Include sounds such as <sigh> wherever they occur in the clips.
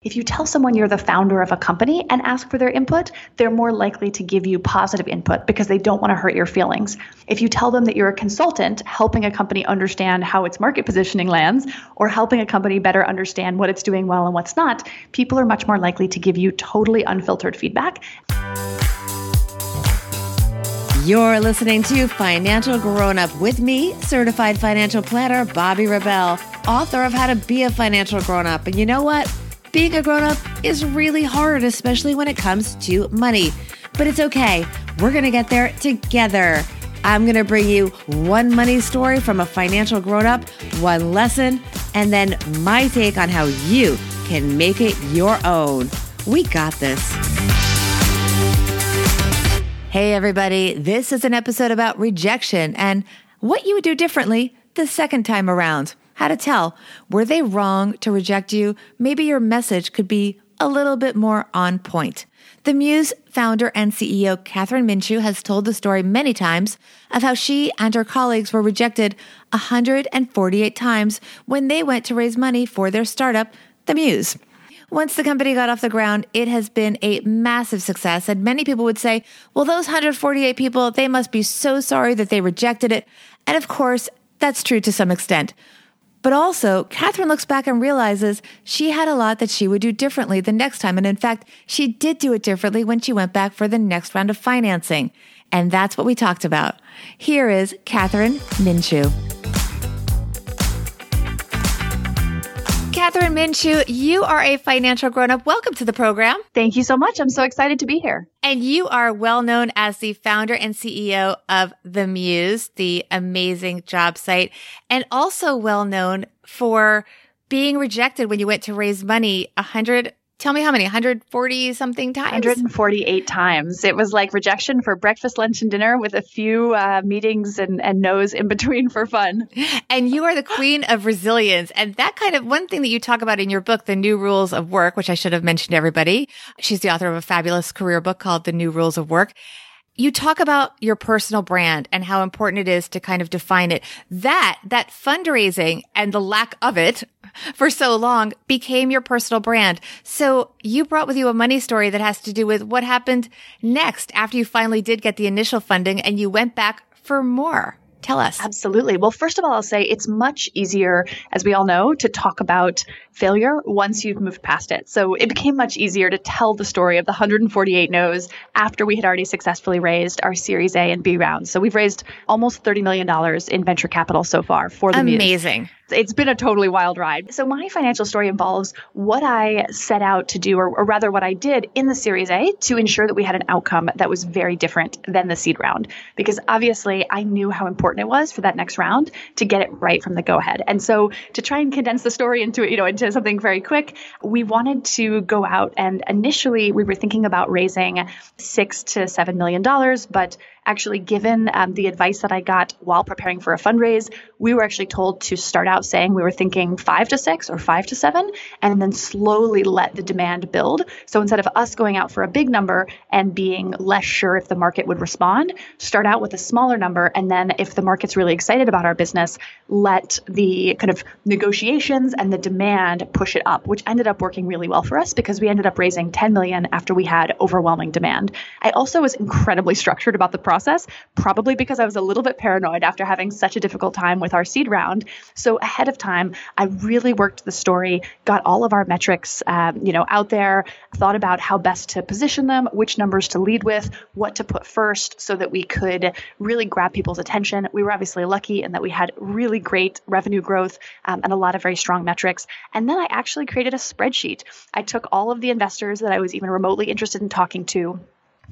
If you tell someone you're the founder of a company and ask for their input, they're more likely to give you positive input because they don't want to hurt your feelings. If you tell them that you're a consultant helping a company understand how its market positioning lands or helping a company better understand what it's doing well and what's not, people are much more likely to give you totally unfiltered feedback. You're listening to Financial Grown Up with me, certified financial planner Bobbi Rebell, author of How to Be a Financial Grown Up. And you know what? Being a grown up is really hard, especially when it comes to money. But it's okay. We're going to get there together. I'm going to bring you one money story from a financial grown up, one lesson, and then my take on how you can make it your own. We got this. Hey, everybody. This is an episode about rejection and what you would do differently the second time around how to tell. Were they wrong to reject you? Maybe your message could be a little bit more on point. The Muse founder and CEO Kathryn Minshew has told the story many times of how she and her colleagues were rejected 148 times when they went to raise money for their startup, The Muse. Once the company got off the ground, it has been a massive success. And many people would say, well, those 148 people, they must be so sorry that they rejected it. And of course, that's true to some extent. But also, Kathryn looks back and realizes she had a lot that she would do differently the next time. And in fact, she did do it differently when she went back for the next round of financing. And that's what we talked about. Here is Kathryn Minshew. Kathryn Minshew, you are a financial grown up. Welcome to the program. Thank you so much. I'm so excited to be here. And you are well known as the founder and CEO of The Muse, the amazing job site, and also well known for being rejected when you went to raise money a hundred Tell me how many? 140 something times? 148 times. It was like rejection for breakfast, lunch, and dinner with a few uh, meetings and, and no's in between for fun. <laughs> And you are the queen of resilience. And that kind of one thing that you talk about in your book, The New Rules of Work, which I should have mentioned to everybody. She's the author of a fabulous career book called The New Rules of Work you talk about your personal brand and how important it is to kind of define it. That, that fundraising and the lack of it <laughs> for so long became your personal brand. So you brought with you a money story that has to do with what happened next after you finally did get the initial funding and you went back for more. Tell us. Absolutely. Well, first of all, I'll say it's much easier, as we all know, to talk about failure once you've moved past it. So it became much easier to tell the story of the 148 no's after we had already successfully raised our Series A and B rounds. So we've raised almost $30 million in venture capital so far for the Amazing. Muse it's been a totally wild ride. So my financial story involves what I set out to do, or, or, rather what I did in the Series A to ensure that we had an outcome that was very different than the seed round. Because obviously I knew how important it was for that next round to get it right from the go ahead. And so to try and condense the story into, you know, into something very quick, we wanted to go out and initially we were thinking about raising six to seven million dollars, but actually given um, the advice that I got while preparing for a fundraise, we were actually told to start out saying we were thinking five to six or five to seven, and then slowly let the demand build. So instead of us going out for a big number and being less sure if the market would respond, start out with a smaller number. And then if the market's really excited about our business, let the kind of negotiations and the demand push it up, which ended up working really well for us because we ended up raising 10 million after we had overwhelming demand. I also was incredibly structured about the process process, probably because I was a little bit paranoid after having such a difficult time with our seed round. So ahead of time, I really worked the story, got all of our metrics, um, you know, out there, thought about how best to position them, which numbers to lead with, what to put first, so that we could really grab people's attention. We were obviously lucky in that we had really great revenue growth um, and a lot of very strong metrics. And then I actually created a spreadsheet. I took all of the investors that I was even remotely interested in talking to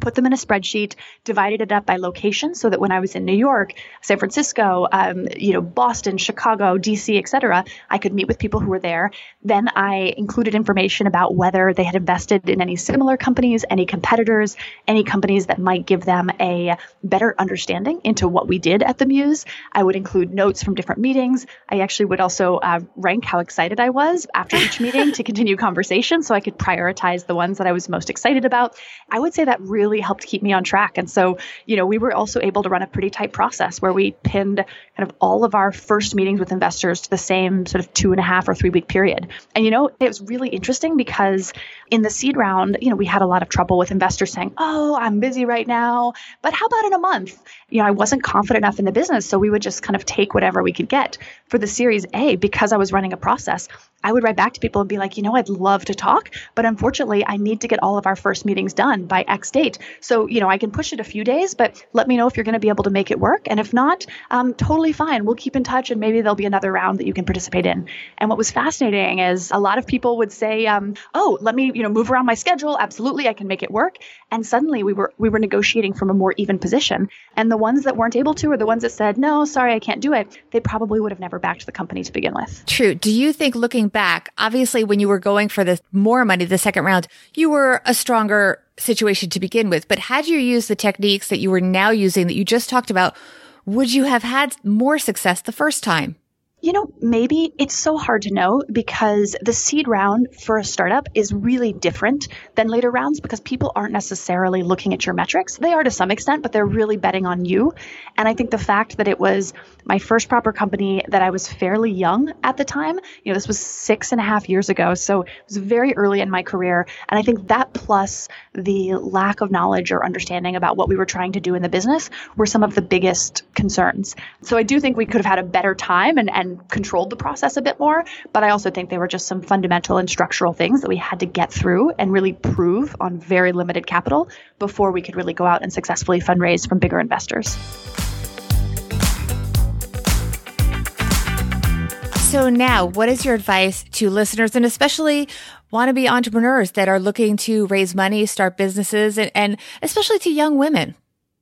put them in a spreadsheet, divided it up by location so that when I was in New York, San Francisco, um, you know, Boston, Chicago, DC, et cetera, I could meet with people who were there. Then I included information about whether they had invested in any similar companies, any competitors, any companies that might give them a better understanding into what we did at the Muse. I would include notes from different meetings. I actually would also uh, rank how excited I was after each meeting to continue conversation so I could prioritize the ones that I was most excited about. I would say that really really helped keep me on track. And so, you know, we were also able to run a pretty tight process where we pinned kind of all of our first meetings with investors to the same sort of two and a half or three week period. And, you know, it was really interesting because in the seed round, you know, we had a lot of trouble with investors saying, oh, I'm busy right now, but how about in a month? You know, I wasn't confident enough in the business. So we would just kind of take whatever we could get. For the Series A, because I was running a process, I would write back to people and be like, you know, I'd love to talk, but unfortunately, I need to get all of our first meetings done by X date. So, you know, I can push it a few days, but let me know if you're going to be able to make it work. And if not, um, totally fine. We'll keep in touch and maybe there'll be another round that you can participate in. And what was fascinating is a lot of people would say, um, oh, let me, you know, move around my schedule. Absolutely, I can make it work. And suddenly we were we were negotiating from a more even position. And the ones that weren't able to, or the ones that said, no, sorry, I can't do it, they probably would have never backed the company to begin with. True. Do you think looking back, obviously when you were going for the more money the second round, you were a stronger situation to begin with. But had you used the techniques that you were now using that you just talked about, would you have had more success the first time? You know, maybe it's so hard to know because the seed round for a startup is really different than later rounds because people aren't necessarily looking at your metrics. They are to some extent, but they're really betting on you. And I think the fact that it was my first proper company that I was fairly young at the time, you know, this was six and a half years ago. So it was very early in my career. And I think that plus the lack of knowledge or understanding about what we were trying to do in the business were some of the biggest concerns. So I do think we could have had a better time and, and and controlled the process a bit more. But I also think they were just some fundamental and structural things that we had to get through and really prove on very limited capital before we could really go out and successfully fundraise from bigger investors. So now, what is your advice to listeners and especially wannabe entrepreneurs that are looking to raise money, start businesses, and, and especially to young women?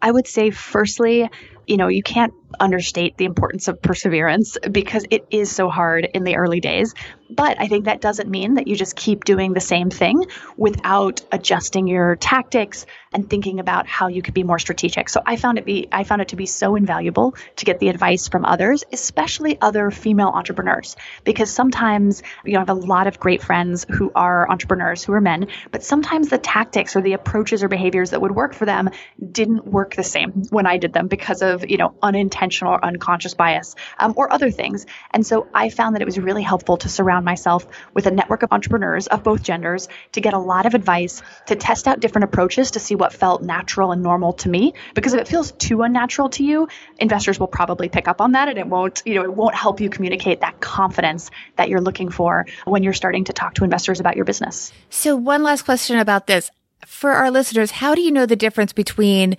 I would say, firstly, you know, you can't understate the importance of perseverance because it is so hard in the early days. But I think that doesn't mean that you just keep doing the same thing without adjusting your tactics and thinking about how you could be more strategic. So I found it be I found it to be so invaluable to get the advice from others, especially other female entrepreneurs, because sometimes you know I have a lot of great friends who are entrepreneurs who are men, but sometimes the tactics or the approaches or behaviors that would work for them didn't work the same when I did them because of you know unintentional intentional or unconscious bias um, or other things. And so I found that it was really helpful to surround myself with a network of entrepreneurs of both genders to get a lot of advice, to test out different approaches to see what felt natural and normal to me. Because if it feels too unnatural to you, investors will probably pick up on that and it won't, you know, it won't help you communicate that confidence that you're looking for when you're starting to talk to investors about your business. So one last question about this. For our listeners, how do you know the difference between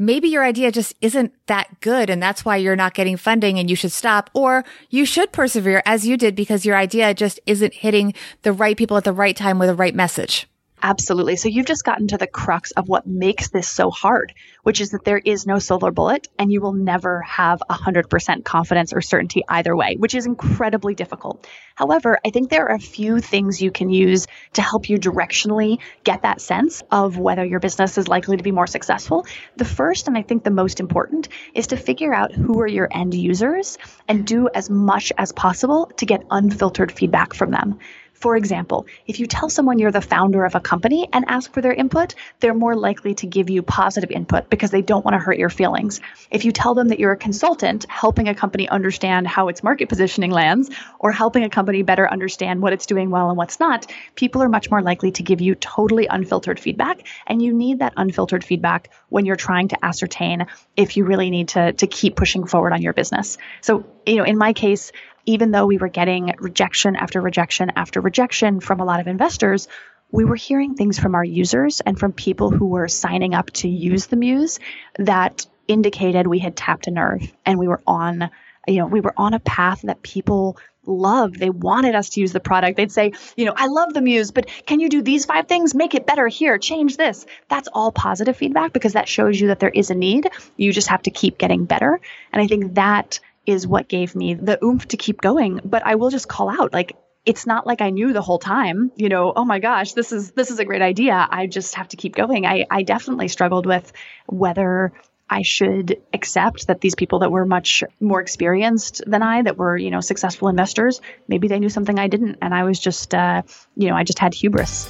maybe your idea just isn't that good and that's why you're not getting funding and you should stop or you should persevere as you did because your idea just isn't hitting the right people at the right time with the right message. Absolutely. So you've just gotten to the crux of what makes this so hard, which is that there is no silver bullet and you will never have 100% confidence or certainty either way, which is incredibly difficult. However, I think there are a few things you can use to help you directionally get that sense of whether your business is likely to be more successful. The first, and I think the most important, is to figure out who are your end users and do as much as possible to get unfiltered feedback from them. For example, if you tell someone you're the founder of a company and ask for their input, they're more likely to give you positive input because they don't want to hurt your feelings. If you tell them that you're a consultant helping a company understand how its market positioning lands or helping a company better understand what it's doing well and what's not, people are much more likely to give you totally unfiltered feedback. And you need that unfiltered feedback when you're trying to ascertain if you really need to, to keep pushing forward on your business. So, you know, in my case, even though we were getting rejection after rejection after rejection from a lot of investors, we were hearing things from our users and from people who were signing up to use the Muse that indicated we had tapped a nerve and we were on, you know, we were on a path that people loved. They wanted us to use the product. They'd say, you know, I love the Muse, but can you do these five things? Make it better here, change this. That's all positive feedback because that shows you that there is a need. You just have to keep getting better. And I think that is what gave me the oomph to keep going. But I will just call out like, it's not like I knew the whole time, you know, oh my gosh, this is this is a great idea. I just have to keep going. I, I definitely struggled with whether I should accept that these people that were much more experienced than I, that were, you know, successful investors, maybe they knew something I didn't. And I was just, uh, you know, I just had hubris.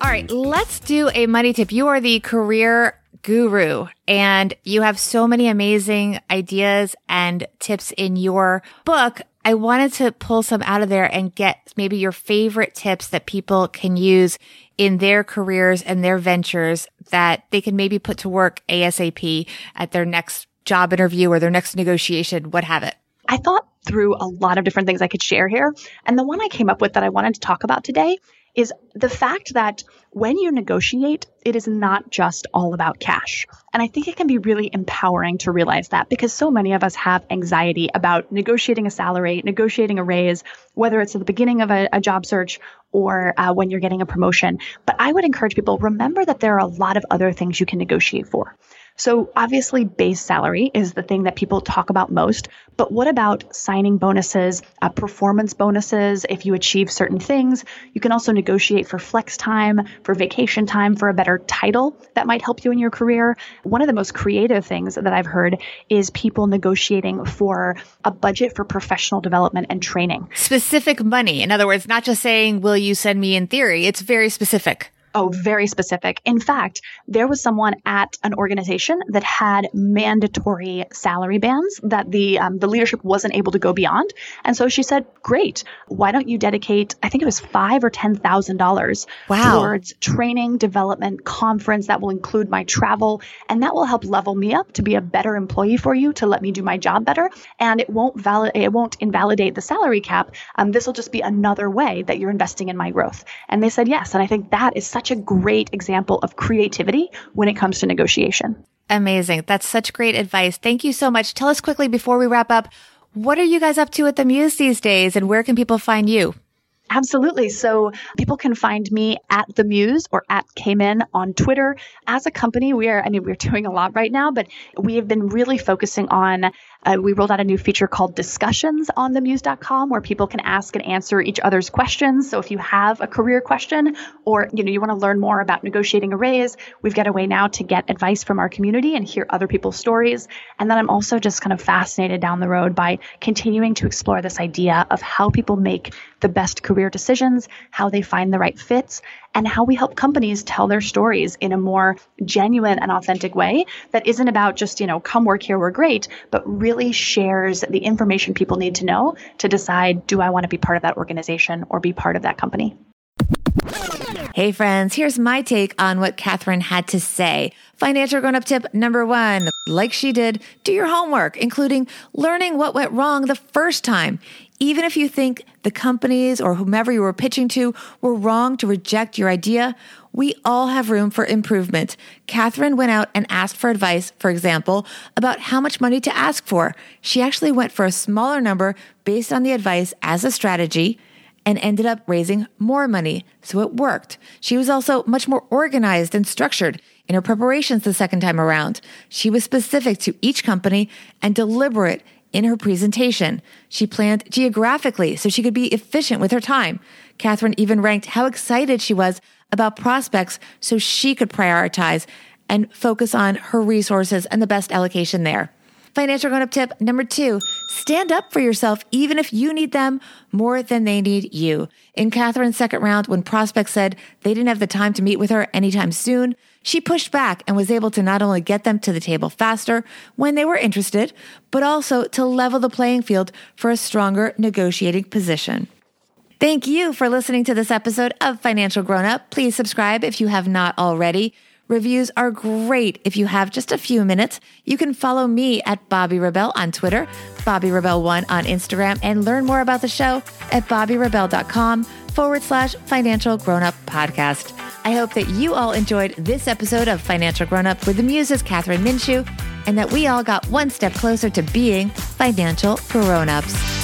All right, let's do a money tip. You are the career guru and you have so many amazing ideas and tips in your book. I wanted to pull some out of there and get maybe your favorite tips that people can use in their careers and their ventures that they can maybe put to work ASAP at their next job interview or their next negotiation, what have it. I thought through a lot of different things I could share here. And the one I came up with that I wanted to talk about today is the fact that when you negotiate, it is not just all about cash. And I think it can be really empowering to realize that because so many of us have anxiety about negotiating a salary, negotiating a raise, whether it's at the beginning of a, a job search or uh, when you're getting a promotion. But I would encourage people remember that there are a lot of other things you can negotiate for. So obviously base salary is the thing that people talk about most, but what about signing bonuses, uh, performance bonuses if you achieve certain things? You can also negotiate for flex time, for vacation time, for a better title that might help you in your career. One of the most creative things that I've heard is people negotiating for a budget for professional development and training. Specific money. In other words, not just saying, will you send me in theory? It's very specific. Oh, very specific. In fact, there was someone at an organization that had mandatory salary bands that the um, the leadership wasn't able to go beyond, and so she said, "Great, why don't you dedicate? I think it was five or ten thousand dollars towards training, development, conference that will include my travel, and that will help level me up to be a better employee for you, to let me do my job better, and it won't validate, it won't invalidate the salary cap. Um, this will just be another way that you're investing in my growth." And they said yes, and I think that is such such a great example of creativity when it comes to negotiation. Amazing. That's such great advice. Thank you so much. Tell us quickly before we wrap up, what are you guys up to at the Muse these days and where can people find you? Absolutely. So people can find me at the Muse or at Cayman on Twitter. As a company, we are, I mean, we're <laughs> doing a lot right now, but we have been really focusing on uh, we rolled out a new feature called discussions on themuse.com where people can ask and answer each other's questions. So if you have a career question or you know you want to learn more about negotiating a raise, we've got a way now to get advice from our community and hear other people's stories. And then I'm also just kind of fascinated down the road by continuing to explore this idea of how people make the best career decisions, how they find the right fits, and how we help companies tell their stories in a more genuine and authentic way that isn't about just, you know, come work here, we're great, but really shares the information people need to know to decide do I want to be part of that organization or be part of that company? Hey friends, here's my take on what Kathryn had to say. Financial grown up tip number one, like she did, do your homework, including learning what went wrong the first time. Even if you think the companies or whomever you were pitching to were wrong to reject your idea, we all have room for improvement. Kathryn went out and asked for advice, for example, about how much money to ask for. She actually went for a smaller number based on the advice as a strategy and ended up raising more money. So it worked. She was also much more organized and structured in her preparations the second time around. She was specific to each company and deliberate in her presentation. She planned geographically so she could be efficient with her time. Kathryn even ranked how excited she was about prospects so she could prioritize and focus on her resources and the best allocation there. Financial grown up tip number two stand up for yourself, even if you need them more than they need you. In Kathryn's second round, when prospects said they didn't have the time to meet with her anytime soon, she pushed back and was able to not only get them to the table faster when they were interested, but also to level the playing field for a stronger negotiating position. Thank you for listening to this episode of Financial Grown Up. Please subscribe if you have not already. Reviews are great if you have just a few minutes. You can follow me at Bobbi Rebell on Twitter, Bobbi Rebell1 on Instagram, and learn more about the show at bobbirebell.com forward slash financial grown up podcast. I hope that you all enjoyed this episode of Financial Grown Up with the Muses Kathryn Minshew and that we all got one step closer to being financial grown ups.